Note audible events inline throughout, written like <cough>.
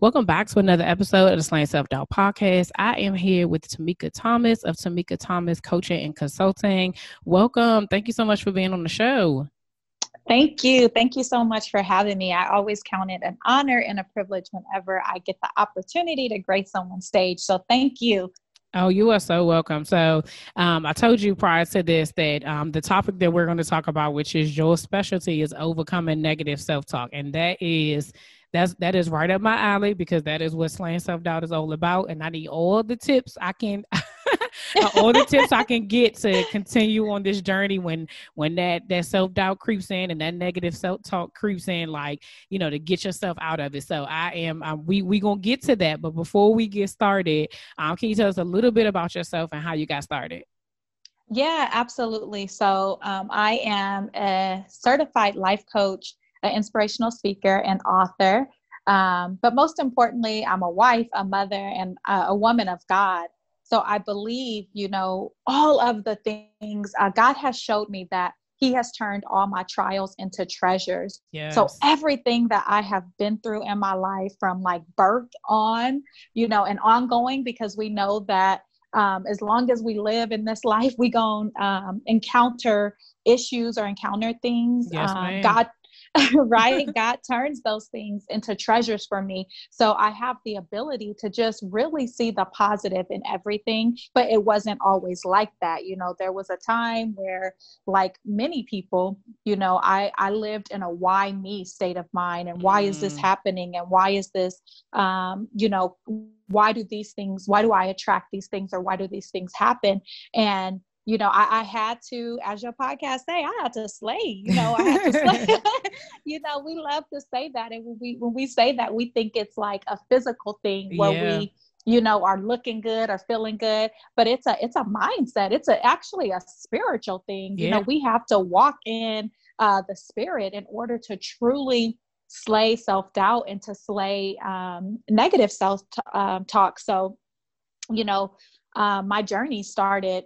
Welcome back to another episode of the Slaying Self Doubt Podcast. I am here with Tamika Thomas of Tamika Thomas Coaching and Consulting. Welcome. Thank you so much for being on the show. Thank you. Thank you so much for having me. I always count it an honor and a privilege whenever I get the opportunity to grace someone's stage. So thank you. Oh, you are so welcome. So, um, I told you prior to this that um, the topic that we're going to talk about, which is your specialty, is overcoming negative self talk. And that is that's that is right up my alley because that is what slaying self doubt is all about. And I need all the tips I can, <laughs> all the tips I can get to continue on this journey when when that that self doubt creeps in and that negative self talk creeps in, like you know, to get yourself out of it. So I am we we gonna get to that, but before we get started, um, can you tell us a little bit about yourself and how you got started? Yeah, absolutely. So um, I am a certified life coach an inspirational speaker and author. Um, but most importantly, I'm a wife, a mother, and a, a woman of God. So I believe, you know, all of the things uh, God has showed me that He has turned all my trials into treasures. Yes. So everything that I have been through in my life, from like birth on, you know, and ongoing, because we know that um, as long as we live in this life, we going um, encounter issues or encounter things. Yes, um, God <laughs> right? God turns those things into treasures for me. So I have the ability to just really see the positive in everything, but it wasn't always like that. You know, there was a time where, like many people, you know, I, I lived in a why me state of mind and why mm. is this mm. happening and why is this, um, you know, why do these things, why do I attract these things or why do these things happen? And you know, I, I, had to, as your podcast say, I had to slay. You know, I had to slay. <laughs> <laughs> you know, we love to say that, and when we when we say that, we think it's like a physical thing where yeah. we, you know, are looking good or feeling good. But it's a it's a mindset. It's a actually a spiritual thing. Yeah. You know, we have to walk in uh, the spirit in order to truly slay self doubt and to slay um, negative self um, talk. So, you know, uh, my journey started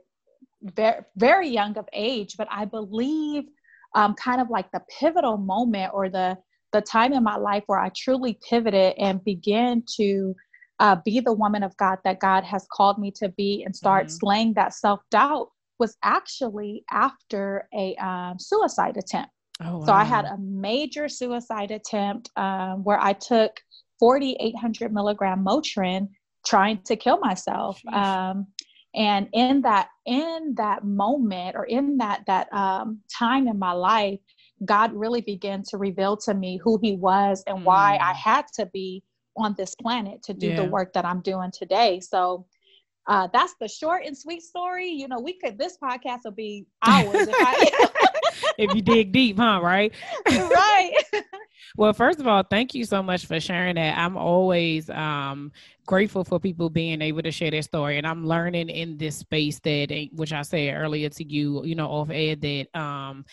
very, very young of age, but I believe um, kind of like the pivotal moment or the the time in my life where I truly pivoted and began to uh, be the woman of God that God has called me to be and start mm-hmm. slaying that self doubt was actually after a um, suicide attempt. Oh, wow. So I had a major suicide attempt um, where I took 4,800 milligram Motrin trying to kill myself. Um, and in that in that moment or in that that um, time in my life god really began to reveal to me who he was and mm. why i mm. had to be on this planet to do yeah. the work that i'm doing today so uh, that's the short and sweet story. You know, we could this podcast will be hours if, I, <laughs> if you dig deep, huh? Right. <laughs> right. <laughs> well, first of all, thank you so much for sharing that. I'm always um, grateful for people being able to share their story, and I'm learning in this space that, eh, which I said earlier to you, you know, off air that um,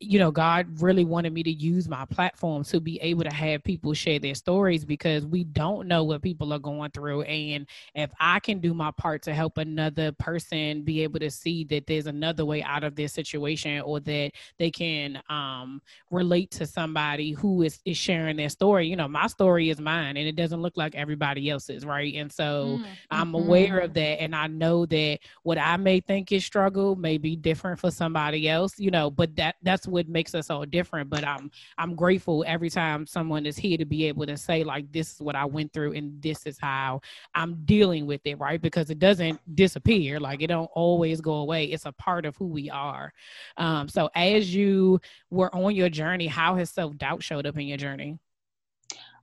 you know, God really wanted me to use my platform to be able to have people share their stories because we don't know what people are going through. And if I can do my part to help another person be able to see that there's another way out of this situation or that they can um, relate to somebody who is, is sharing their story, you know, my story is mine and it doesn't look like everybody else's, right? And so mm, mm-hmm. I'm aware of that. And I know that what I may think is struggle may be different for somebody else, you know, but that that's what makes us all different. But I'm I'm grateful every time someone is here to be able to say like this is what I went through and this is how I'm dealing with it, right? Because it doesn't disappear. Like it don't always go away. It's a part of who we are. Um, so as you were on your journey, how has self doubt showed up in your journey?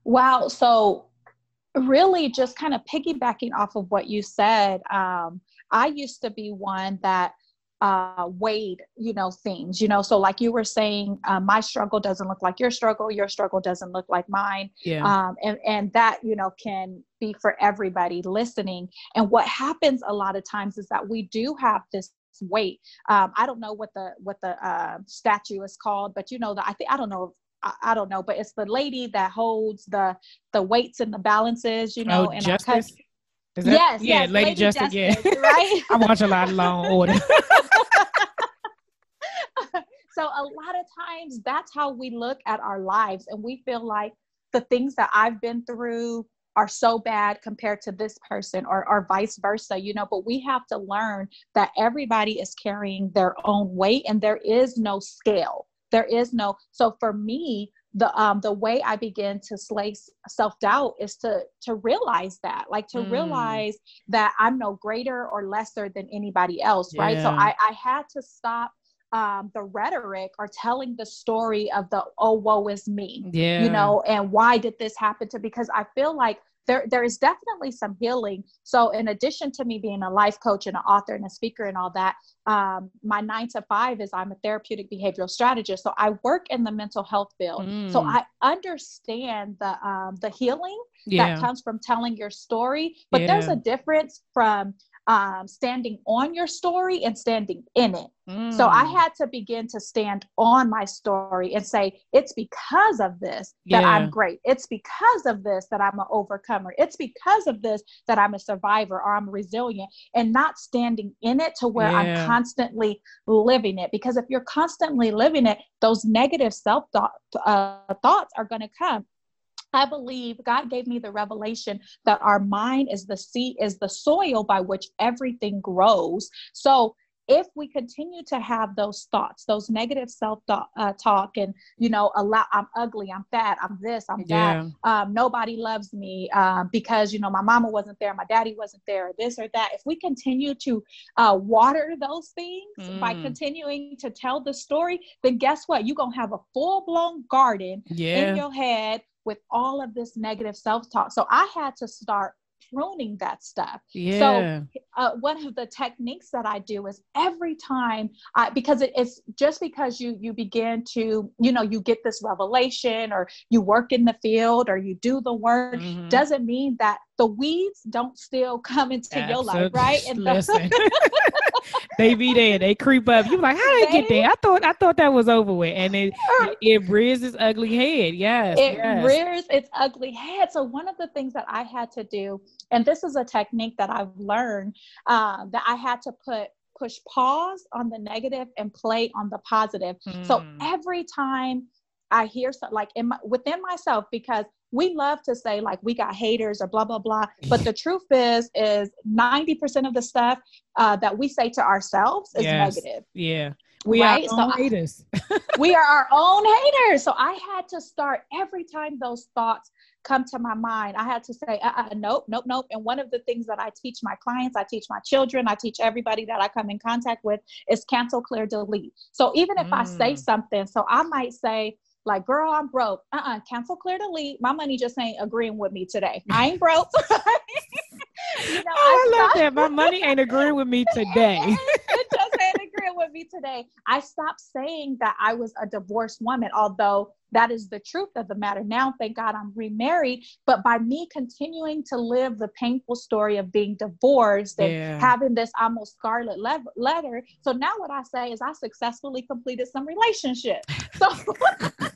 Wow. So really just kind of piggybacking off of what you said um, i used to be one that uh, weighed you know things you know so like you were saying uh, my struggle doesn't look like your struggle your struggle doesn't look like mine yeah. um, and and that you know can be for everybody listening and what happens a lot of times is that we do have this weight um, i don't know what the what the uh, statue is called but you know that i think i don't know I, don't know, but it's the lady that holds the the weights and the balances, you know, oh, and justice. That, yes, yeah, yes, Lady, Lady Justice, Justice, yeah. right. <laughs> I watch a lot of Law and Order. <laughs> so a lot of times that's how we look at our lives, and we feel like the things that I've been through are so bad compared to this person or, or vice versa you know but we have to learn that everybody is carrying their own weight and there is no scale there is no so for me the um the way i begin to slay self-doubt is to to realize that like to mm. realize that i'm no greater or lesser than anybody else yeah. right so i i had to stop um, the rhetoric or telling the story of the oh woe is me yeah you know and why did this happen to because i feel like there there is definitely some healing so in addition to me being a life coach and an author and a speaker and all that um, my nine to five is i'm a therapeutic behavioral strategist so i work in the mental health field mm. so i understand the um, the healing yeah. that comes from telling your story but yeah. there's a difference from um, standing on your story and standing in it. Mm. So I mm. had to begin to stand on my story and say, it's because of this that yeah. I'm great. It's because of this that I'm an overcomer. It's because of this that I'm a survivor or I'm resilient and not standing in it to where yeah. I'm constantly living it. Because if you're constantly living it, those negative self uh, thoughts are going to come I believe God gave me the revelation that our mind is the seed, is the soil by which everything grows. So if we continue to have those thoughts, those negative self uh, talk, and you know, allow I'm ugly, I'm fat, I'm this, I'm that, yeah. um, nobody loves me um, because you know my mama wasn't there, my daddy wasn't there, this or that. If we continue to uh, water those things mm. by continuing to tell the story, then guess what? You're gonna have a full blown garden yeah. in your head with all of this negative self talk. So I had to start pruning that stuff. Yeah. So uh, one of the techniques that I do is every time I, because it, it's just because you you begin to you know you get this revelation or you work in the field or you do the work mm-hmm. doesn't mean that the weeds don't still come into Absolutely. your life, right? And the- <laughs> they be there, they creep up. You're like, how did they get there? I thought I thought that was over with, and it it, it rears its ugly head. Yes, it yes. rears its ugly head. So one of the things that I had to do, and this is a technique that I've learned, uh, that I had to put push pause on the negative and play on the positive. Mm. So hmm. every time I hear something like in my, within myself, because we love to say like we got haters or blah blah blah but the truth is is 90% of the stuff uh, that we say to ourselves is yes. negative yeah we right? are our so haters <laughs> we are our own haters so i had to start every time those thoughts come to my mind i had to say uh-uh, nope nope nope and one of the things that i teach my clients i teach my children i teach everybody that i come in contact with is cancel clear delete so even if mm. i say mm. something so i might say like, girl, I'm broke. Uh uh-uh, uh cancel, clear, delete. My money just ain't agreeing with me today. I ain't broke. <laughs> you know, oh, I, I love that. My money ain't <laughs> agreeing with me today. it just ain't agreeing with me today. I stopped saying that I was a divorced woman, although that is the truth of the matter. Now, thank God I'm remarried. But by me continuing to live the painful story of being divorced and yeah. having this almost scarlet le- letter, so now what I say is I successfully completed some relationship. So. <laughs>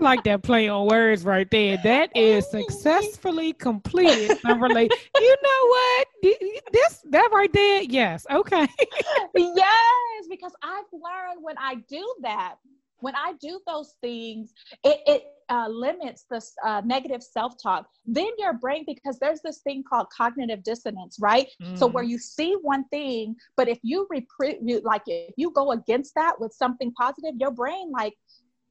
like that play on words right there. That is successfully completed. I'm. You know what? This that right there. Yes. Okay. <laughs> yes, because I've learned when I do that, when I do those things, it, it uh, limits the uh, negative self-talk then your brain because there's this thing called cognitive dissonance right mm. so where you see one thing but if you you, like if you go against that with something positive your brain like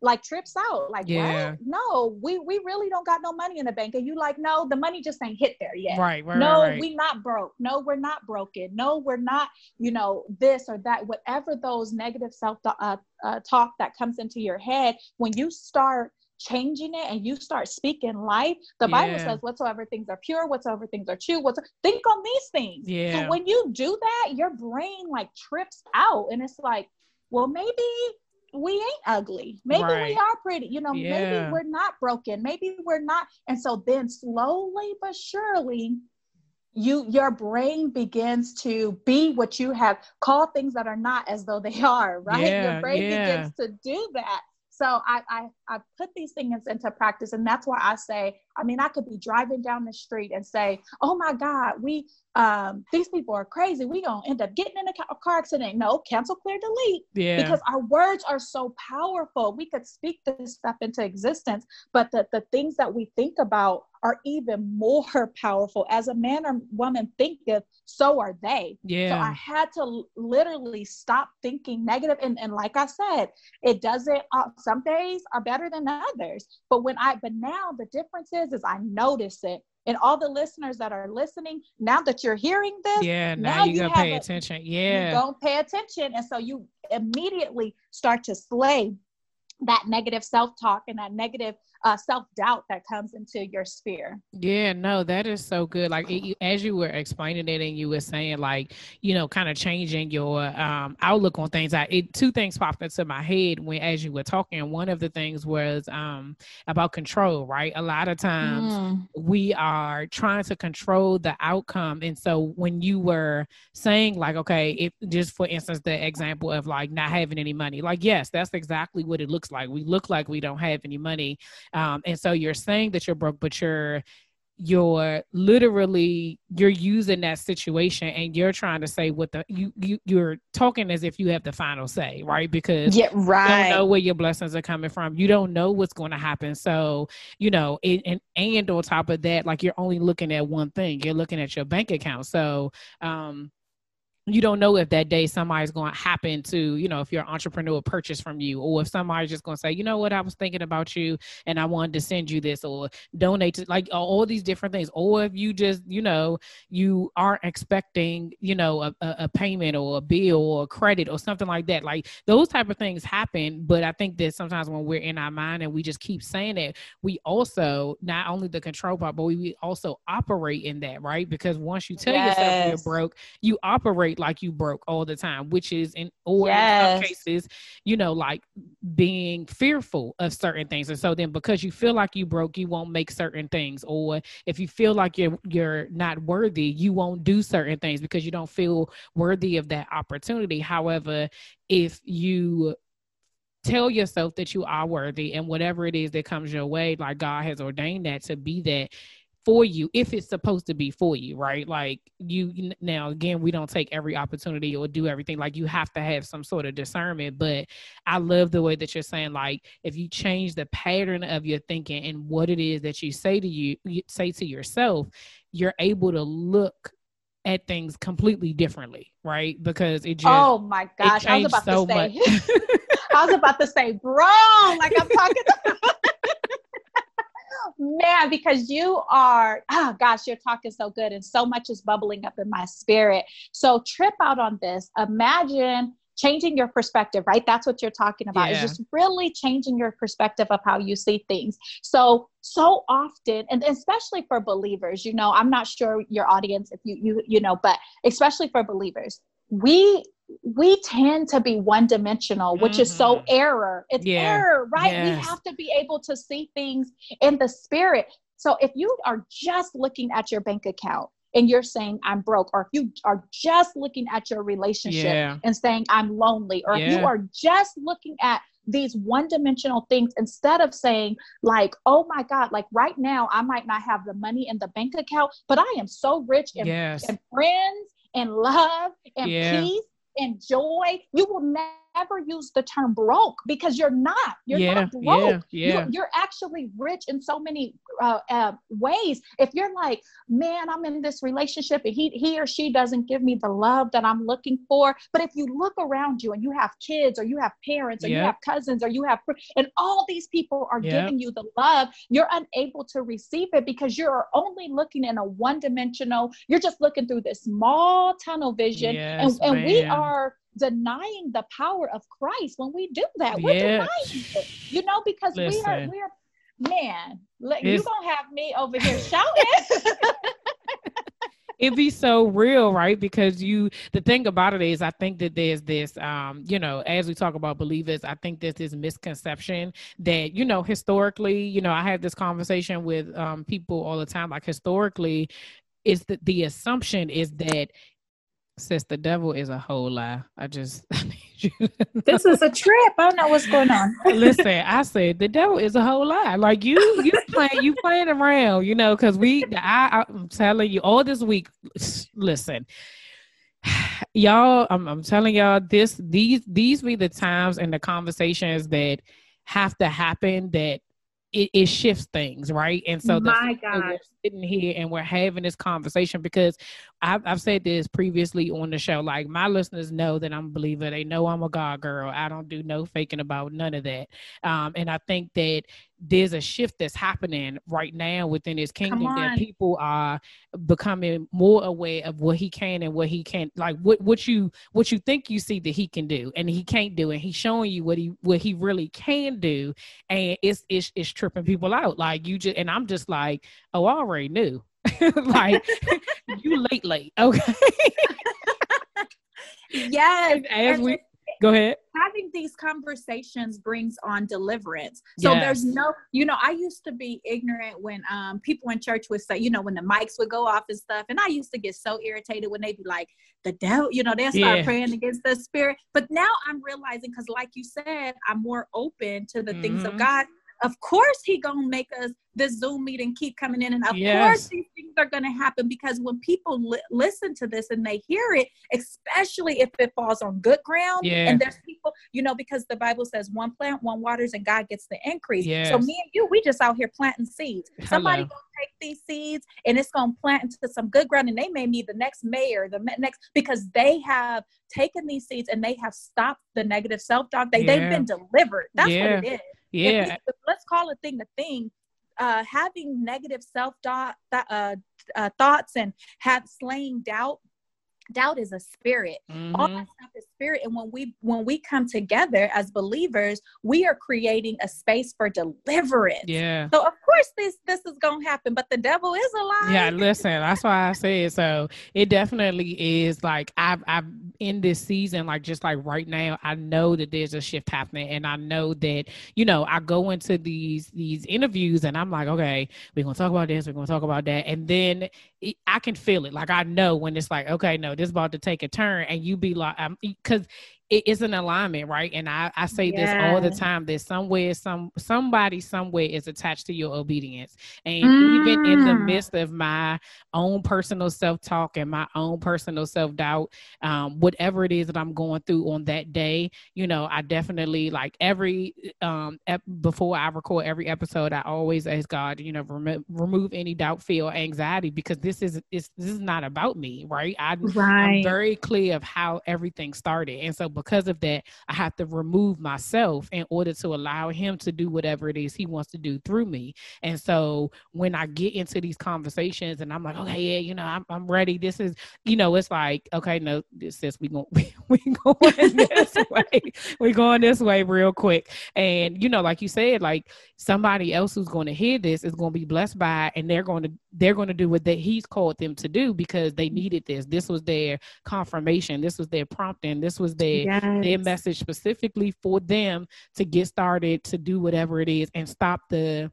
like trips out like yeah. what no we we really don't got no money in the bank. And you like no the money just ain't hit there yet. Right, right no right, we not broke. No we're not broken. No we're not you know this or that. Whatever those negative self uh, uh, talk that comes into your head when you start changing it and you start speaking life the yeah. bible says whatsoever things are pure whatsoever things are true what's think on these things. Yeah. so when you do that your brain like trips out. And it's like well maybe we ain't ugly. Maybe right. we are pretty. You know, yeah. maybe we're not broken. Maybe we're not. And so then slowly but surely, you your brain begins to be what you have called things that are not as though they are, <laughs> right? Yeah, your brain yeah. begins to do that. So I, I I put these things into practice, and that's why I say, I mean, I could be driving down the street and say, "Oh my God, we um, these people are crazy. We gonna end up getting in a car accident." No, cancel, clear, delete. Yeah. Because our words are so powerful. We could speak this stuff into existence, but the the things that we think about are even more <laughs> powerful. As a man or woman thinketh, so are they. Yeah. So I had to literally stop thinking negative. And, and like I said, it doesn't, uh, some days are better than others. But when I, but now the difference is, is I notice it. And all the listeners that are listening, now that you're hearing this, yeah, now, now you, you gotta pay a, attention. Yeah. You don't pay attention. And so you immediately start to slay that negative self-talk and that negative uh, self-doubt that comes into your sphere. Yeah no that is so good. Like it, as you were explaining it and you were saying like you know kind of changing your um, outlook on things I, it, two things popped into my head when as you were talking one of the things was um, about control right? A lot of times mm. we are trying to control the outcome and so when you were saying like okay if just for instance the example of like not having any money like yes that's exactly what it looks like. We look like we don't have any money um, and so you're saying that you're broke, but you're you're literally you're using that situation and you're trying to say what the you, you you're talking as if you have the final say right? Because yeah right you don't know where your blessings are coming from. You don't know what's going to happen. So you know it, and and on top of that like you're only looking at one thing. You're looking at your bank account. So um you don't know if that day somebody's going to happen to, you know, if your entrepreneur purchase from you, or if somebody's just going to say, you know what, I was thinking about you and I wanted to send you this, or donate to like all these different things, or if you just, you know, you aren't expecting, you know, a, a payment or a bill or a credit or something like that. Like those type of things happen, but I think that sometimes when we're in our mind and we just keep saying it, we also not only the control part, but we also operate in that, right? Because once you tell yes. yourself you're broke, you operate like you broke all the time, which is in or yes. in some cases, you know, like being fearful of certain things. And so then because you feel like you broke, you won't make certain things. Or if you feel like you're you're not worthy, you won't do certain things because you don't feel worthy of that opportunity. However, if you tell yourself that you are worthy and whatever it is that comes your way like god has ordained that to be that for you if it's supposed to be for you right? Like you now again we don't take every opportunity or do everything like you have to have some sort of discernment but i love the way that you're saying like if you change the pattern of your thinking and what it is that you say to you, you say to yourself you're able to look at things completely differently right? Because it just oh my gosh i was about so to say <laughs> i was about to say bro like i'm talking <laughs> man, because you are, oh gosh, you're talking so good and so much is bubbling up in my spirit. So trip out on this. Imagine changing your perspective, right? That's what you're talking about. Yeah. Is just really changing your perspective of how you see things. So so often, and especially for believers, you know, I'm not sure your audience if you you you know, but especially for believers, we we tend to be one dimensional, which mm-hmm. is so mm-hmm. error. It's yeah. error, right? Yes. We have to be able to see things in the spirit. So if you are just looking at your bank account and you're saying I'm broke, or if you are just looking at your relationship yeah. and saying I'm lonely, or yeah. if you are just looking at these one dimensional things instead of saying like oh my god like right now i might not have the money in the bank account but i am so rich in, yes. in friends and love and yeah. peace and joy. You will never use the term broke because you're not. You're yeah, not broke. Yeah, yeah. You're, you're, actually rich in so many uh, uh, ways. If you're like, man, I'm in this relationship and he, he or she doesn't give me the love that I'm looking for. But if you look around you and you have kids or you have parents or yep. you have cousins or you have, and all these people are yep. giving you the love, you're unable to receive it because you're only looking in a one dimensional, you're just looking through this small tunnel vision. Yes, and, and we are denying the power of Christ when we do that. We're denying it, you know, because Listen. we are, we're, man, you gonna have me over here shouting. <laughs> it be so real, right? Because you, the thing about it is, I think that there's this, um, you know, as we talk about believers, I think there's this misconception that, you know, historically, you know, I have this conversation with um, people all the time. Like historically, is that the assumption is that Sis, the devil is a whole lie. I just <laughs> need you. this is a trip. I don't know what's going on. <laughs> Listen, I said the devil is a whole lie. Like you, you playing, you playing around, you know, because we. I, I'm telling you, all this week. Listen, <sighs> y'all. I'm, I'm telling y'all this. These these be the times and the conversations that have to happen that it, it shifts things, right? And so my God. we're sitting here and we're having this conversation because I've, I've said this previously on the show. Like my listeners know that I'm a believer. They know I'm a God girl. I don't do no faking about none of that. Um, and I think that there's a shift that's happening right now within his kingdom that people are becoming more aware of what he can and what he can't like what what you what you think you see that he can do and he can't do and he's showing you what he what he really can do and it's it's it's tripping people out like you just and I'm just like oh I already knew <laughs> like you late late okay <laughs> yes as we Go ahead. Having these conversations brings on deliverance. So yes. there's no, you know, I used to be ignorant when um, people in church would say, you know, when the mics would go off and stuff. And I used to get so irritated when they'd be like, the devil, you know, they start yeah. praying against the spirit. But now I'm realizing, because like you said, I'm more open to the mm-hmm. things of mm-hmm. God of course he gonna make us this zoom meeting keep coming in and of yes. course these things are gonna happen because when people li- listen to this and they hear it especially if it falls on good ground yeah. and there's people you know because the bible says one plant one waters and god gets the increase yes. so me and you we just out here planting seeds Hello. somebody gonna take these seeds and it's gonna plant into some good ground and they may be the next mayor the next because they have taken these seeds and they have stopped the negative self-talk they, yeah. they've been delivered that's yeah. what it is yeah. let's call a thing a thing. Uh, having negative self thought, uh, uh, thoughts and have slaying doubt doubt is a spirit mm-hmm. all that stuff is spirit. And when we when we come together as believers we are creating a space for deliverance. Yeah. So of course this this is gonna happen but the devil is a lie yeah listen that's why i said so. It definitely is like i've i've in this season like just like right now i know that there's a shift happening and i know that you know i go into these these interviews and i'm like okay we're gonna talk about this we're gonna talk about that and then it, i can feel it. Like i know when it's like okay no this about to take a turn and you be like um, because it is an alignment, right? And I, I say yes. this all the time that somewhere, some somebody somewhere is attached to your obedience. And mm. even in the mm. midst of my own personal self-talk and my own personal self-doubt, um, whatever it is that I'm going through on that day, you know, I definitely like every um ep- before I record every episode, I always ask God, you know, rem- remove any doubt, fear, anxiety because this is this is not about me, right? I, right. I'm very clear of how everything started. And so because of that, I have to remove myself in order to allow him to do whatever it is he wants to do through me. And so when I get into these conversations and I'm like, okay, yeah, you know, I'm, I'm ready. This is, you know, it's like, okay, no, this is we going <laughs> we, we going this <laughs> way. We're going this way real quick. And you know, like you said, like somebody else who's going to hear this is going to be blessed by and they're going to they're going to do what they, he's called them to do because they needed this. This was their confirmation. This was their prompting. This was their yes. their message specifically for them to get started to do whatever it is and stop the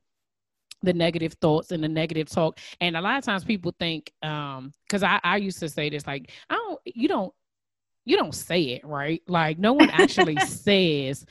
the negative thoughts and the negative talk. And a lot of times people think, um, because I, I used to say this, like, I don't you don't you don't say it right like no one actually <laughs> says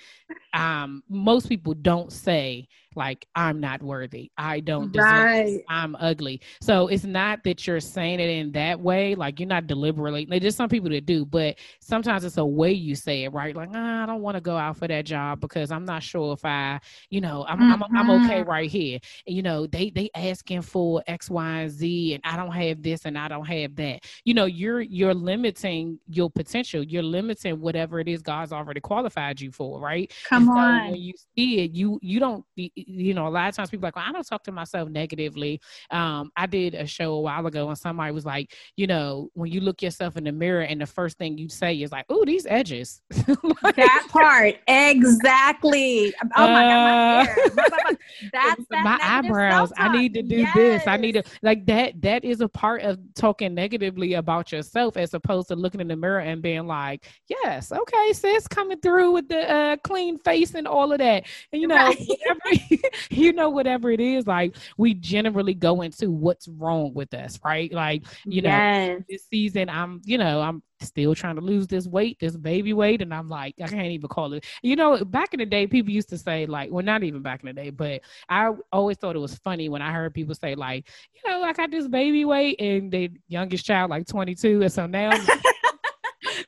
um most people don't say like I'm not worthy. I don't deserve right. I'm ugly. So it's not that you're saying it in that way, like you're not deliberately. There's just some people that do, but sometimes it's a way you say it, right? Like, ah, I don't want to go out for that job because I'm not sure if I, you know, I'm mm-hmm. I'm, I'm okay mm-hmm. right here. And, you know, they they asking for X, Y, and Z, and I don't have this and I don't have that. You know, you're you're limiting your potential. You're limiting whatever it is God's already qualified you for, right? Come so on. When you see it, you you don't you know, a lot of times people like, well, I don't talk to myself negatively. Um, I did a show a while ago and somebody was like, you know, when you look yourself in the mirror and the first thing you say is like, oh, these edges. <laughs> like, that part. Exactly. Oh my uh, God. My uh, <laughs> That's that my eyebrows. I need to do yes. this. I need to like that. That is a part of talking negatively about yourself as opposed to looking in the mirror and being like, yes, okay, sis, coming through with the uh, clean face and all of that. And you know, right. <laughs> whatever, <laughs> you know, whatever it is, like we generally go into what's wrong with us, right? Like, you yes. know, this season I'm, you know, I'm still trying to lose this weight, this baby weight. And I'm like, I can't even call it. You know, back in the day, people used to say, like, well, not even back in the day, but I always thought it was funny when I heard people say, like, you know, I got this baby weight and the youngest child, like 22. And so now <laughs>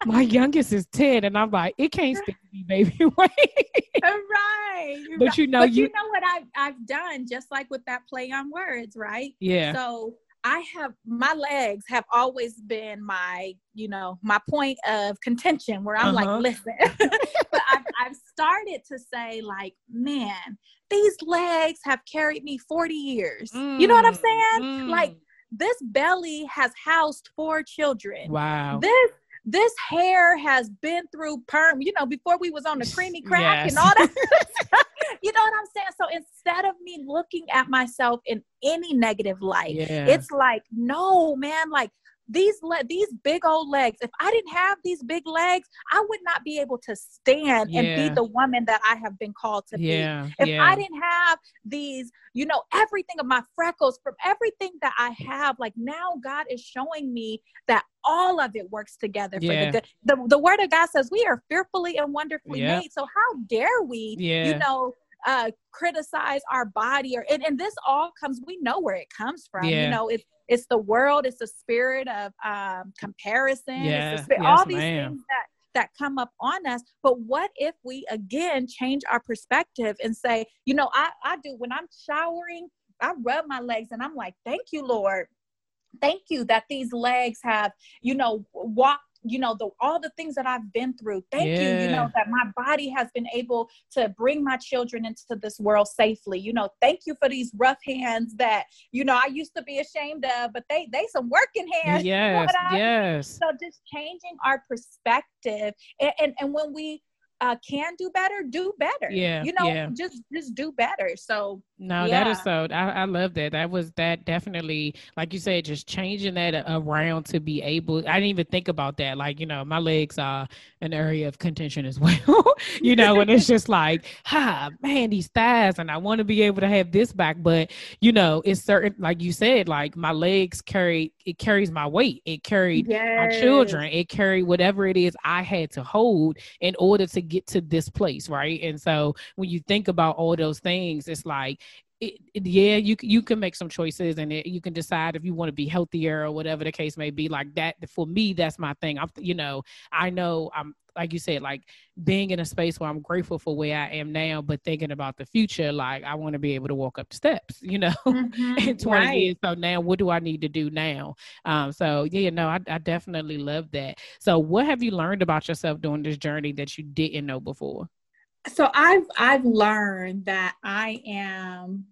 my youngest is 10. And I'm like, it can't <laughs> still be baby <laughs> weight. right. But you know, but you, you know what I've, I've done, just like with that play on words, right? Yeah. So I have my legs have always been my, you know, my point of contention where I'm uh-huh. like, listen, <laughs> but I've, I've started to say, like, man, these legs have carried me 40 years. Mm, you know what I'm saying? Mm. Like, this belly has housed four children. Wow. This this hair has been through perm, you know, before we was on the creamy <laughs> crack yes. and all that. <laughs> you know what I'm saying? So instead of me looking at myself in any negative light, yeah. it's like, no, man, like these le- these big old legs if i didn't have these big legs i would not be able to stand yeah. and be the woman that i have been called to yeah. be if yeah. i didn't have these you know everything of my freckles from everything that i have like now god is showing me that all of it works together for the good the, the word of god says we are fearfully and wonderfully made so how dare we you know uh criticize our body or and, and this all comes we know where it comes from you know it's it's the world it's the spirit of um, comparison yeah, spirit, yes, all these ma'am. things that that come up on us but what if we again change our perspective and say you know i i do when i'm showering i rub my legs and i'm like thank you lord thank you that these legs have you know walked you know the all the things that i've been through thank yeah. you you know that my body has been able to bring my children into this world safely you know thank you for these rough hands that you know i used to be ashamed of but they they some working hands yes yes so just changing our perspective and, and and when we uh, can do better, do better. Yeah, you know, yeah. just just do better. So no, yeah. that is so. I, I love that. That was that definitely, like you said, just changing that around to be able. I didn't even think about that. Like you know, my legs are an area of contention as <laughs> well. you know, and it's just like, ha, man, these thighs, and I want to be able to have this back, but you know, it's certain. Like you said, like my legs carry it carries my weight. It carried yes. my children. It carried whatever it is I had to hold in order to get to this place, right? And so when you think about all those things, it's like it, it, yeah, you you can make some choices and it, you can decide if you want to be healthier or whatever the case may be. Like that, for me, that's my thing. I'm, you know, I know I'm like you said, like being in a space where I'm grateful for where I am now, but thinking about the future, like I want to be able to walk up the steps, you know, <laughs> mm-hmm, in 20 right. years. So now, what do I need to do now? Um, so yeah, no, I, I definitely love that. So, what have you learned about yourself during this journey that you didn't know before? So I've I've learned that I am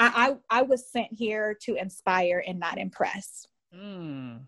I, I, I was sent here to inspire and not impress. Mm.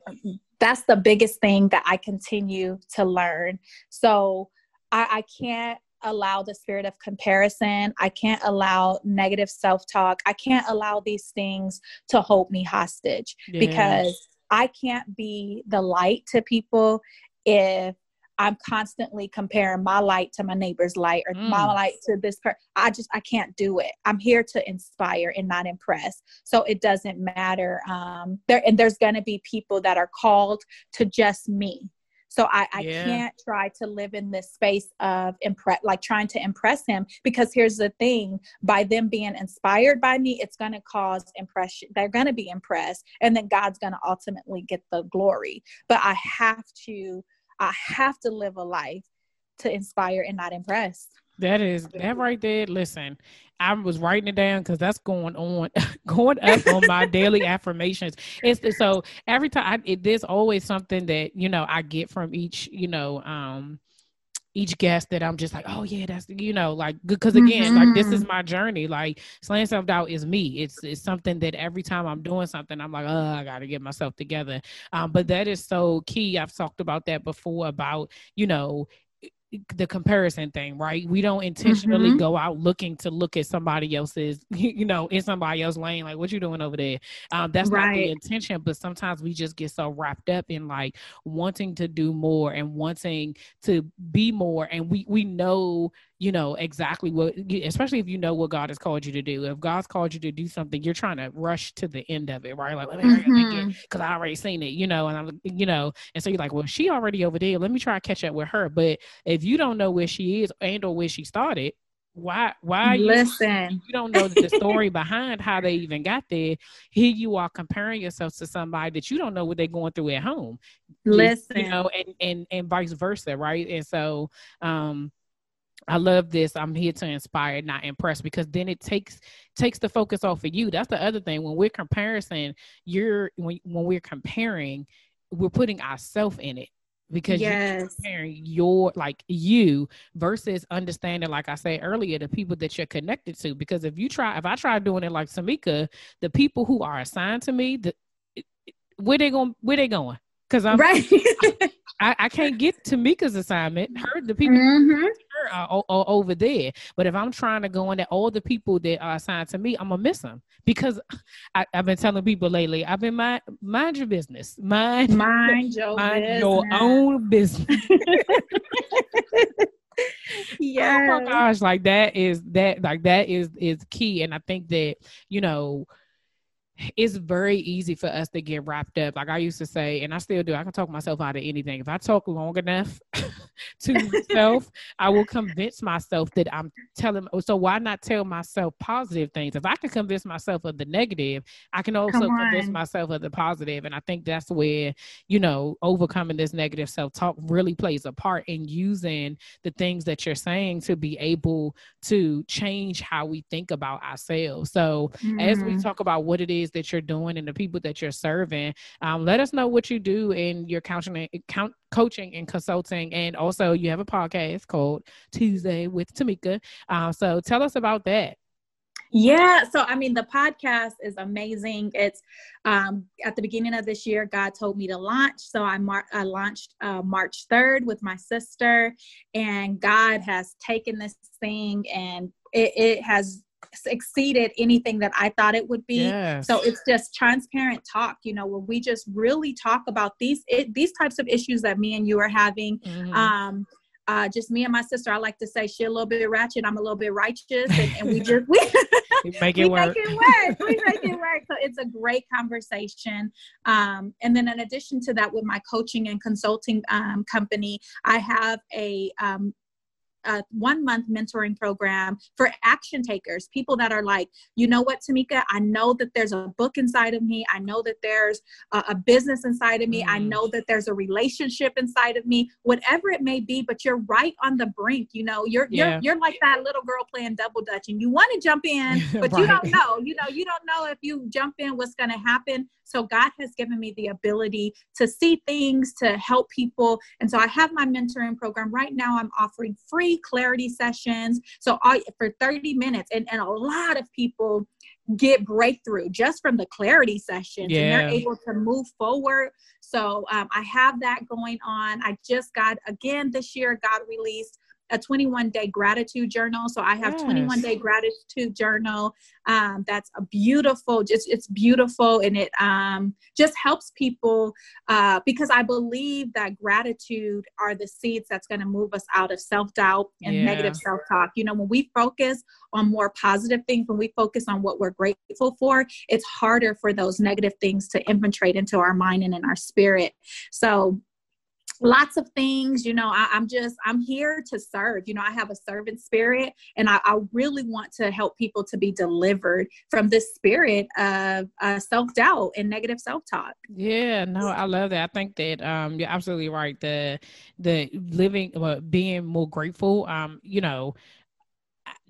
That's the biggest thing that I continue to learn. So I, I can't allow the spirit of comparison. I can't allow negative self talk. I can't allow these things to hold me hostage yes. because I can't be the light to people if I'm constantly comparing my light to my neighbor's light or mm. my light to this person. I just I can't do it. I'm here to inspire and not impress. So it doesn't matter. Um, there and there's going to be people that are called to just me. So I, I yeah. can't try to live in this space of impress, like trying to impress him. Because here's the thing: by them being inspired by me, it's going to cause impression. They're going to be impressed, and then God's going to ultimately get the glory. But I have to, I have to live a life to inspire and not impress. That is that right there. Listen, I was writing it down because that's going on, <laughs> going up on my daily <laughs> affirmations. It's so every time I, it, there's always something that you know I get from each you know um each guest that I'm just like, oh yeah, that's you know, like because again, mm-hmm. like this is mm-hmm. my journey. Like slaying self doubt is me. It's it's something that every time I'm doing something, I'm like, oh, I gotta get myself together. Um, but that is so key. I've talked about that before about you know the comparison thing, right? We don't intentionally mm-hmm. go out looking to look at somebody else's, <laughs> you know, in somebody else's lane, like what you doing over there. Um, that's right. not the intention, but sometimes we just get so wrapped up in like wanting to do more and wanting to be more, and we we know you know exactly what especially if you know what god has called you to do. If god's called you to do something you're trying to rush to the end of it right? Like let me mm-hmm. because i already seen it you know and i'm you know and so you're like well she already over there. Let me try to catch up with her. But if you don't know where she is and or where she started why why listen. you, you don't know the story behind how they even got there here you are comparing yourself to somebody that you don't know what they're going through at home listen you know and and and vice versa right? And so um I love this. I'm here to inspire, not impress, because then it takes takes the focus off of you. That's the other thing. When we're comparison, you're when when we're comparing, we're putting ourselves in it because yes. you're comparing your like you versus understanding, like I said earlier, the people that you're connected to. Because if you try, if I try doing it like Tamika the people who are assigned to me, the where they going, where they going? Because I'm right. <laughs> I, I, can't get Tamika's assignment. Her the people mm-hmm. her are, are, over there. But if I'm trying to go in there, all the people that are assigned to me, I'm gonna miss them because I, have been telling people lately. I've been mind mind your business, mind mind your <laughs> mind business. your own business. yeah. <laughs> Oh my gosh, like that is that like that is is key, and I think that you know it's very easy for us to get wrapped up. Like I used to say, and I still do, I can talk myself out of anything. If I talk long enough <laughs> to myself, I will convince myself that I'm telling. So why not tell myself positive things? If I can convince myself of the negative, I can also convince myself of the positive. And I think that's where, you know, overcoming this negative self talk really plays a part in using the things that you're saying to be able to change how we think about ourselves. So mm-hmm. as we mm-hmm. talk about what it is that you're doing and the people that you're serving. Um, let us know what you do in your coaching, count, coaching and consulting. And also, you have a podcast called Tuesday with Tamika. Uh, so tell us about that. Yeah, so I mean, the podcast is amazing. It's um, at the beginning of this year, God told me to launch. So I, mar- I launched uh, March 3rd with my sister, and God has taken this thing and it, it has exceeded anything that I thought it would be. Yes. So it's just transparent talk, you know, where we just really talk about these it, these types of issues that me and you are having. Mm-hmm. Um, uh, just me and my sister. I like to say she's a little bit ratchet, I'm a little bit righteous, and, and we just we, <laughs> make it we work. Make it work. We make it work. So it's a great conversation. Um, and then in addition to that, with my coaching and consulting um, company, I have a um, a one month mentoring program for action takers, people that are like, you know what, Tamika, I know that there's a book inside of me. I know that there's a, a business inside of me. Mm. I know that there's a relationship inside of me, whatever it may be, but you're right on the brink. You know, you're, yeah. you're, you're like that little girl playing double dutch and you want to jump in, <laughs> but right. you don't know, you know, you don't know if you jump in, what's going to happen. So God has given me the ability to see things, to help people. And so I have my mentoring program right now. I'm offering free clarity sessions. So I, for 30 minutes, and, and a lot of people get breakthrough just from the clarity sessions yeah. and they're able to move forward so um, i have that going on i just got again this year god released a 21 day gratitude journal. So I have yes. 21 day gratitude journal. Um, that's a beautiful, just it's beautiful, and it um, just helps people uh, because I believe that gratitude are the seeds that's going to move us out of self doubt and yeah. negative self talk. You know, when we focus on more positive things, when we focus on what we're grateful for, it's harder for those negative things to infiltrate into our mind and in our spirit. So lots of things you know I, am just i'm here to serve you know i have a servant spirit and I, I really want to help people to be delivered from this spirit of uh, self-doubt and negative self-talk. Yeah no i love that. I think that um you're absolutely right. The the living uh, being more grateful um you know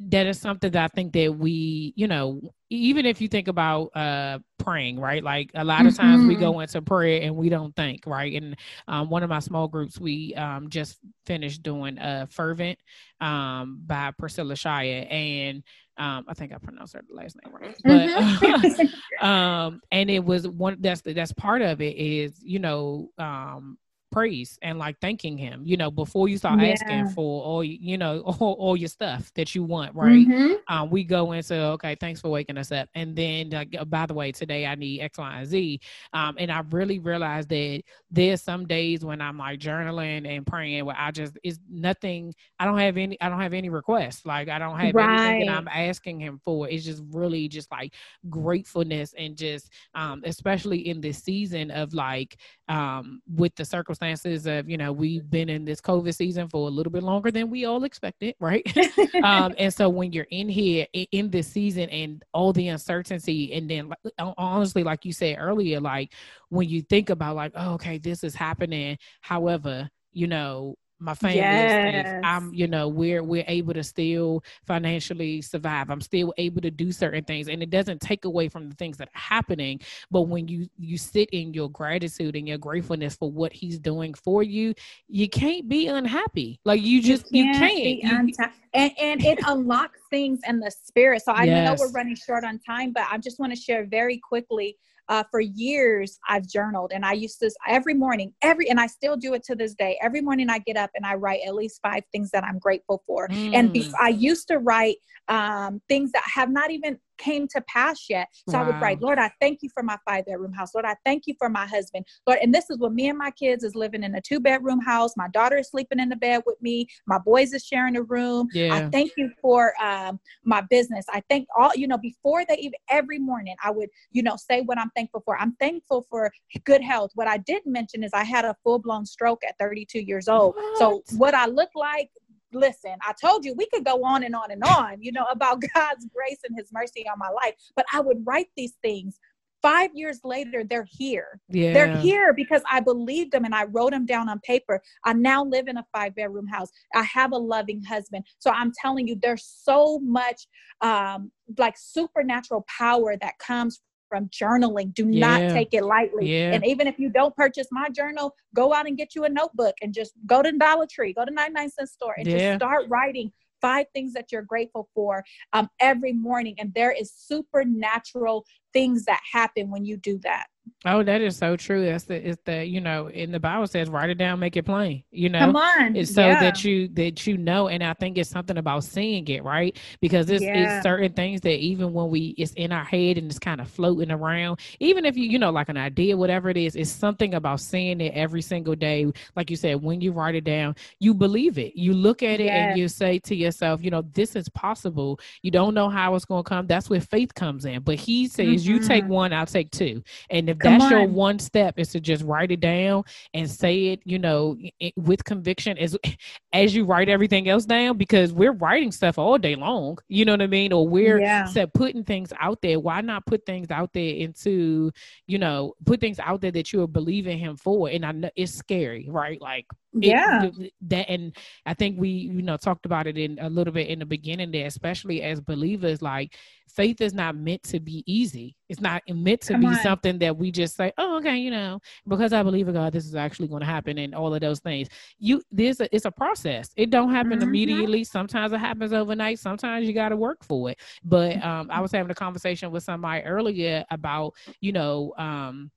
that is something that I think that we, you know, even if you think about uh praying, right? Like a lot of times mm-hmm. we go into prayer and we don't think, right? And um, one of my small groups, we um, just finished doing a fervent um, by Priscilla Shirer, and um, I think I pronounced her last name right, but mm-hmm. <laughs> <laughs> um, and it was one that's that's part of it is you know um praise and like thanking him you know before you start yeah. asking for all you know <laughs> all, all, your stuff that you want right mm-hmm. um, we go into okay thanks for waking us up and then like uh, by the way today i need x y and z um, and i really realized that there's some days when i'm like journaling and praying where i just it's nothing i don't have any i don't have any requests like i don't have right. anything that i'm asking him for it's just really just like gratefulness and just um, especially in this season of like um, with the circumstances of you know we've been in this covid season for a little bit longer than we all expected right? <laughs> Um, and so when you're in here in this season and all the uncertainty and then honestly like you said earlier like when you think about like oh, okay this is happening. However you know my family yes. I'm, you know, we're we're able to still financially survive. I'm still able to do certain things, and it doesn't take away from the things that are happening. But when you you sit in your gratitude and your gratefulness for what He's doing for you, you can't be unhappy. Like you just you can't. You can't. You, and and it unlocks things in the spirit. So I yes. know we're running short on time, but I just want to share very quickly uh, for years I've journaled and I used to every morning, every, and I still do it to this day. Every morning I get up and I write at least five things that I'm grateful for. Mm. And I used to write um, things that have not even came to pass yet. So wow. I would write, Lord, I thank you for my five bedroom house. Lord, I thank you for my husband. Lord, and this is when me and my kids is living in a two bedroom house. My daughter is sleeping in the bed with me. My boys is sharing a room. Yeah. I thank you for um, my business. I thank all, you know, before they even, every morning I would, you know, say what I'm thankful for. I'm thankful for good health. What I didn't mention is I had a full blown stroke at 32 years old. What? So what I look like listen, I told you we could go on and on and on, you know, about <laughs> God's grace and his mercy on my life. But I would write these things. Five years later, they're here. Yeah. They're here because I believed them and I wrote them down on paper. I now live in a five bedroom house. I have a loving husband. So I'm telling you, there's so much um, like supernatural power that comes from journaling. Do yeah. not take it lightly. Yeah. And even if you don't purchase my journal, go out and get you a notebook and just go to Dollar Tree, go to 99 cent store and yeah. just start writing five things that you're grateful for um, every morning. And there is supernatural things that happen when you do that. Oh, that is so true. That's the it's the you know, in the Bible says write it down, make it plain. You know, come on, it's so yeah. that you that you know, and I think it's something about seeing it, right? Because it's, yeah. it's certain things that even when we it's in our head and it's kind of floating around, even if you you know like an idea, whatever it is, it's something about seeing it every single day. Like you said, when you write it down, you believe it. You look at it yes. and you say to yourself, you know, this is possible. You don't know how it's going to come. That's where faith comes in. But He says, you take mm-hmm. one, I'll take two, and if Come that's on. your one step is to just write it down and say it, you know, it, with conviction as <laughs> as you write everything else down because we're writing stuff all day long. You know what I mean? Or we're yeah. said putting things out there. Why not put things out there into, you know, put things out there that you are believing him for? And I know it's scary, right? Like yeah. it, that and i think we you know talked about it in a little bit in the beginning there especially as believers like faith is not meant to be easy. It's not meant to Come be on. something that we just say oh okay you know because i believe in god this is actually going to happen and all of those things. You this it's a process. It don't happen mm-hmm. immediately. Sometimes it happens overnight. Sometimes you got to work for it. But um i was having a conversation with somebody earlier about you know um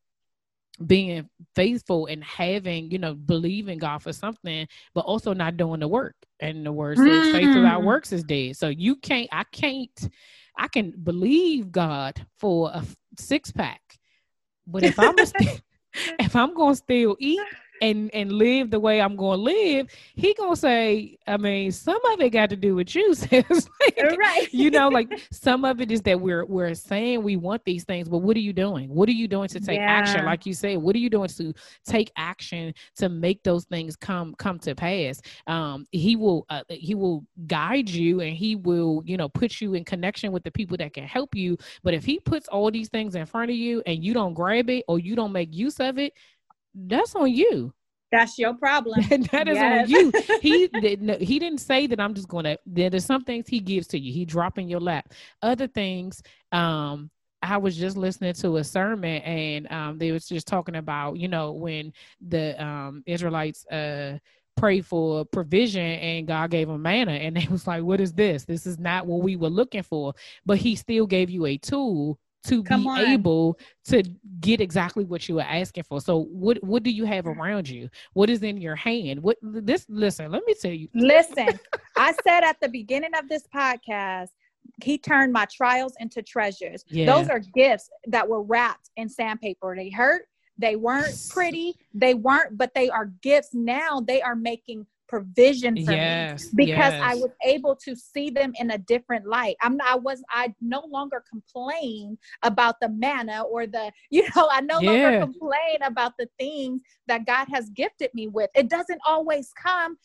being faithful and having, you know, believing God for something, but also not doing the work. And the word says mm. faith without mm. works is dead. So you can't, I can't, I can believe God for a six pack, but if I'm a st- <laughs> if I'm gonna still eat, and and live the way I'm going to live, he gonna say, I mean, some of it got to do with you, <laughs> like, right? You know, like <laughs> some of it is that we're we're saying we want these things, but what are you doing? What are you doing to take yeah. action? Like you say, what are you doing to take action to make those things come come to pass? Um, he will uh, he will guide you, and he will you know put you in connection with the people that can help you. But if he puts all these things in front of you and you don't grab it or you don't make use of it, that's on you. That's your problem. <laughs> that is yes. on you. He <laughs> didn't. He didn't say that. I'm just gonna. There's some things he gives to you. He drop in your lap. Other things, um, I was just listening to a sermon and um, they was just talking about, you know, when the um, Israelites uh, prayed for provision and God gave them manna. And they was like, what is this? This is not what we were looking for. But he still gave you a tool to Come be on. able to get exactly what you were asking for. So what what do you have mm. around you? What is in your hand? What this listen, let me tell you. Listen, <laughs> I said at the beginning of this podcast, he turned my trials into treasures. Yeah. Those are gifts that were wrapped in sandpaper. They hurt, they weren't pretty, they weren't, but they are gifts now. They are making provision for yes, me because yes. I was able to see them in a different light. I'm I was I no longer complain about the manna or the <laughs> you know I no yeah. longer complain about the things that God has gifted me with. It doesn't always come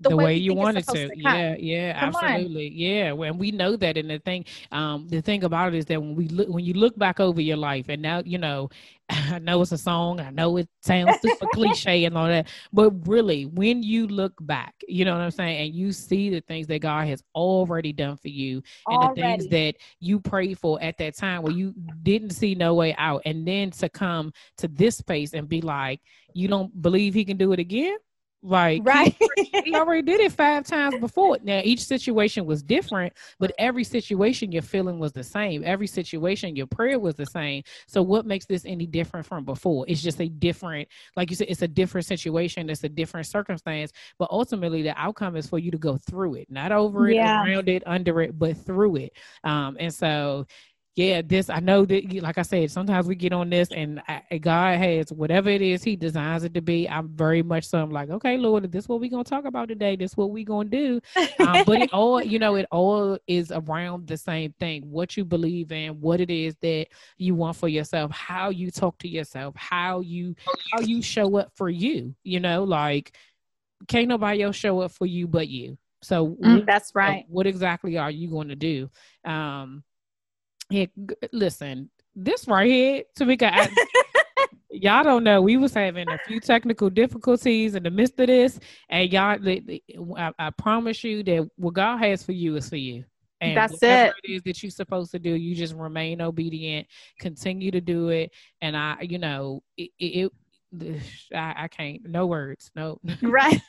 the, the way, way you wanted to. to yeah, yeah, Come absolutely. On. Yeah, when we know that, and the thing, um, the thing about it is that when we look, when you look back over your life, and now you know, <laughs> I know it's a song, I know it sounds super cliche and all that, but really, when you look back, you know what I'm saying, and you see the things that God has already done for you, and already. the things that you prayed for at that time where you didn't see no way out, and then to come to this space and be like, you don't believe He can do it again like right, he, he, <laughs> already did it five times before. Now each situation was different, but every situation your feeling was the same. Every situation your prayer was the same. So what makes this any different from before? It's just a different, like you said, it's a different situation. It's a different circumstance. But ultimately, the outcome is for you to go through it, not over it, yeah. around it, under it, but through it. Um, and so yeah, this I know that like I said, sometimes we get on this and I, God has whatever it is He designs it to be. I'm very much so I'm like, okay, Lord, this is what we're gonna talk about today. This is what we're gonna do. Um, but it all, you know, it all is around the same thing: what you believe in, what it is that you want for yourself, how you talk to yourself, how you how you show up for you. You know, like can't nobody else show up for you but you. So mm, that's right. what exactly are you going to do? Um, yeah, listen, this right here, Tamika, I, <laughs> y'all don't know. We was having a few technical difficulties in the midst of this, and y'all, I, I promise you that what God has for you is for you. And That's it. it is that you're supposed to do, you just remain obedient, continue to do it. And I, you know, it, it, I, I, can't no words no <laughs> right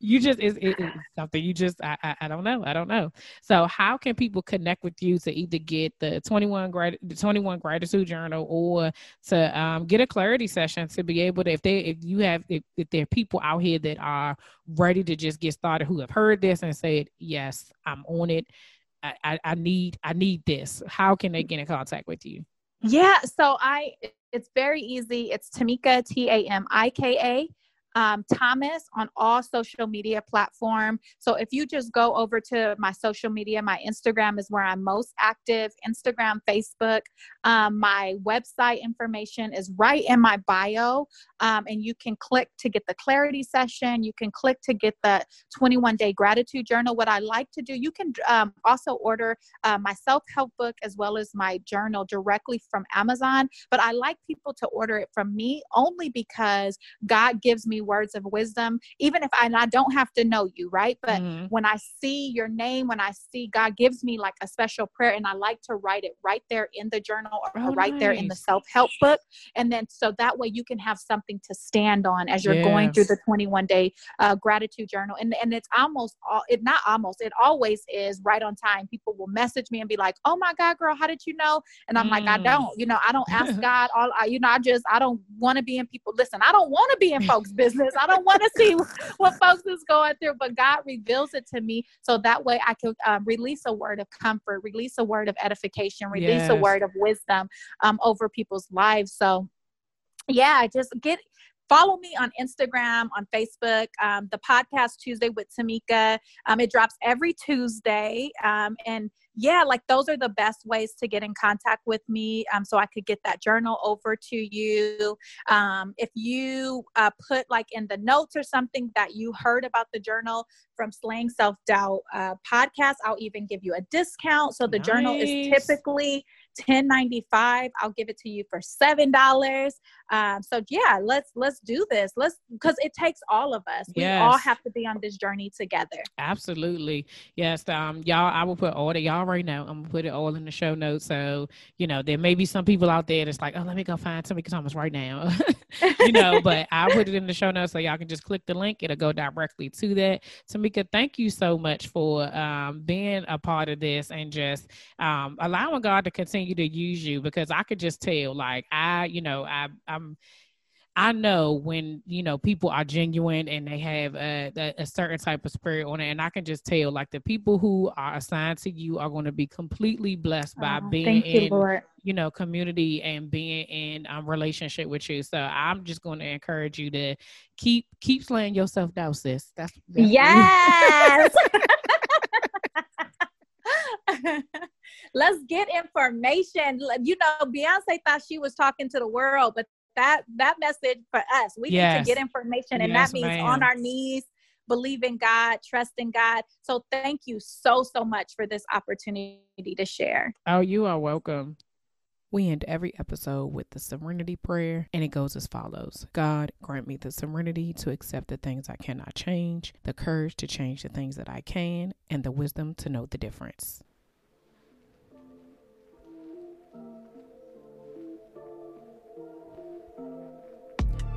you just it's, it's, something you just I, I, I don't know i don't know so how can people connect with you to either get the 21 grad the 21 gratitude journal or to um, get a clarity session to be able to if they if you have if, if there are people out here that are ready to just get started who have heard this and said yes i'm on it I, I, I need I need this. How can they get in contact with you? Yeah, so I it's very easy. It's Tamika T A M I K A um, Thomas on all social media platform. So if you just go over to my social media, my Instagram is where I'm most active. Instagram, Facebook. Um, my website information is right in my bio, um, and you can click to get the clarity session. You can click to get the 21 day gratitude journal. What I like to do, you can um, also order uh, my self help book as well as my journal directly from Amazon. But I like people to order it from me only because God gives me words of wisdom, even if I, and I don't have to know you, right? But mm-hmm. when I see your name, when I see God gives me like a special prayer, and I like to write it right there in the journal or oh, right nice. there in the self help book. And then so that way you can have something to stand on as you're yes. going through the 21 day uh, gratitude journal. And, and it's almost all, it not almost, it always is right on time. People will message me and be like, oh my God, girl, how did you know? And I'm mm. like, I mm. don't, you know, I don't ask <laughs> God all, I, you know, I just, I don't want to be in people. Listen, I don't want to be in folks' business <laughs> business. I don't want to see what folks is going through, but God reveals it to me so that way I can um, release a word of comfort, release a word of edification, release yes. a word of wisdom um, over people's lives. So, yeah, just get follow me on Instagram, on Facebook, um, the podcast Tuesday with Tamika. Um, it drops every Tuesday. Um, and yeah, like those are the best ways to get in contact with me um, so I could get that journal over to you. Um, if you uh, put like in the notes or something that you heard about the journal from Slaying Self Doubt uh, podcast, I'll even give you a discount. So the nice. journal is typically 1095 i'll give it to you for seven dollars. Um, so yeah let's let's do this. Let's because it takes all of us. We all have to be on this journey together. Absolutely. Yes um y'all i will put all the y'all right now. I'm gonna put it all in the show notes. So you know there may be some people out there that's like oh let me go find Tamika Thomas right now. <laughs> You know but <laughs> i'll put it in the show notes so y'all can just click the link. It'll go directly to that. Tamika thank you so much for um, being a part of this and just um, allowing god to continue continue to use you because I could just tell, like I, you know, I, I'm. I know when you know people are genuine and they have a, a, a, certain type of spirit on it, and I can just tell like the people who are assigned to you are going to be completely blessed by oh, being in you, you, know community and being in um, relationship with you. So I'm just going to encourage you to keep keep slaying yourself down, sis. That's, that's yes. <laughs> <laughs> let's get in formation. You know, Beyonce thought she was talking to the world, but that that message for us, we yes. need to get in formation, and yes, that means ma'am. on our knees, believe in God, trust in God. So thank you so so much for this opportunity to share. Oh, you are welcome. We end every episode with the serenity prayer, and it goes as follows God, grant me the serenity to accept the things I cannot change, the courage to change the things that I can, and the wisdom to know the difference.